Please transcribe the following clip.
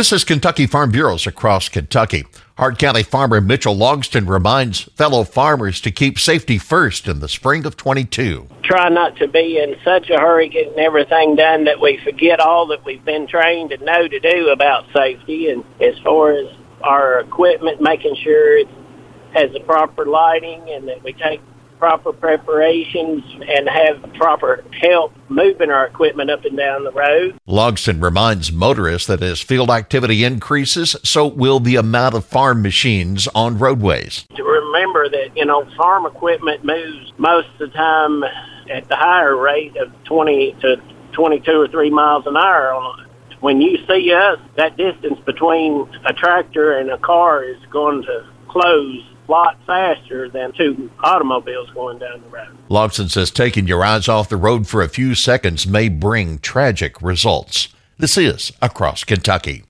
This is Kentucky Farm Bureaus across Kentucky. Hart County farmer Mitchell Logston reminds fellow farmers to keep safety first in the spring of 22. Try not to be in such a hurry getting everything done that we forget all that we've been trained to know to do about safety. And as far as our equipment, making sure it has the proper lighting and that we take proper preparations and have proper help moving our equipment up and down the road. Logston reminds motorists that as field activity increases, so will the amount of farm machines on roadways. To remember that, you know, farm equipment moves most of the time at the higher rate of 20 to 22 or 3 miles an hour when you see us, that distance between a tractor and a car is going to close lot faster than two automobiles going down the road. Logston says taking your eyes off the road for a few seconds may bring tragic results. This is Across Kentucky.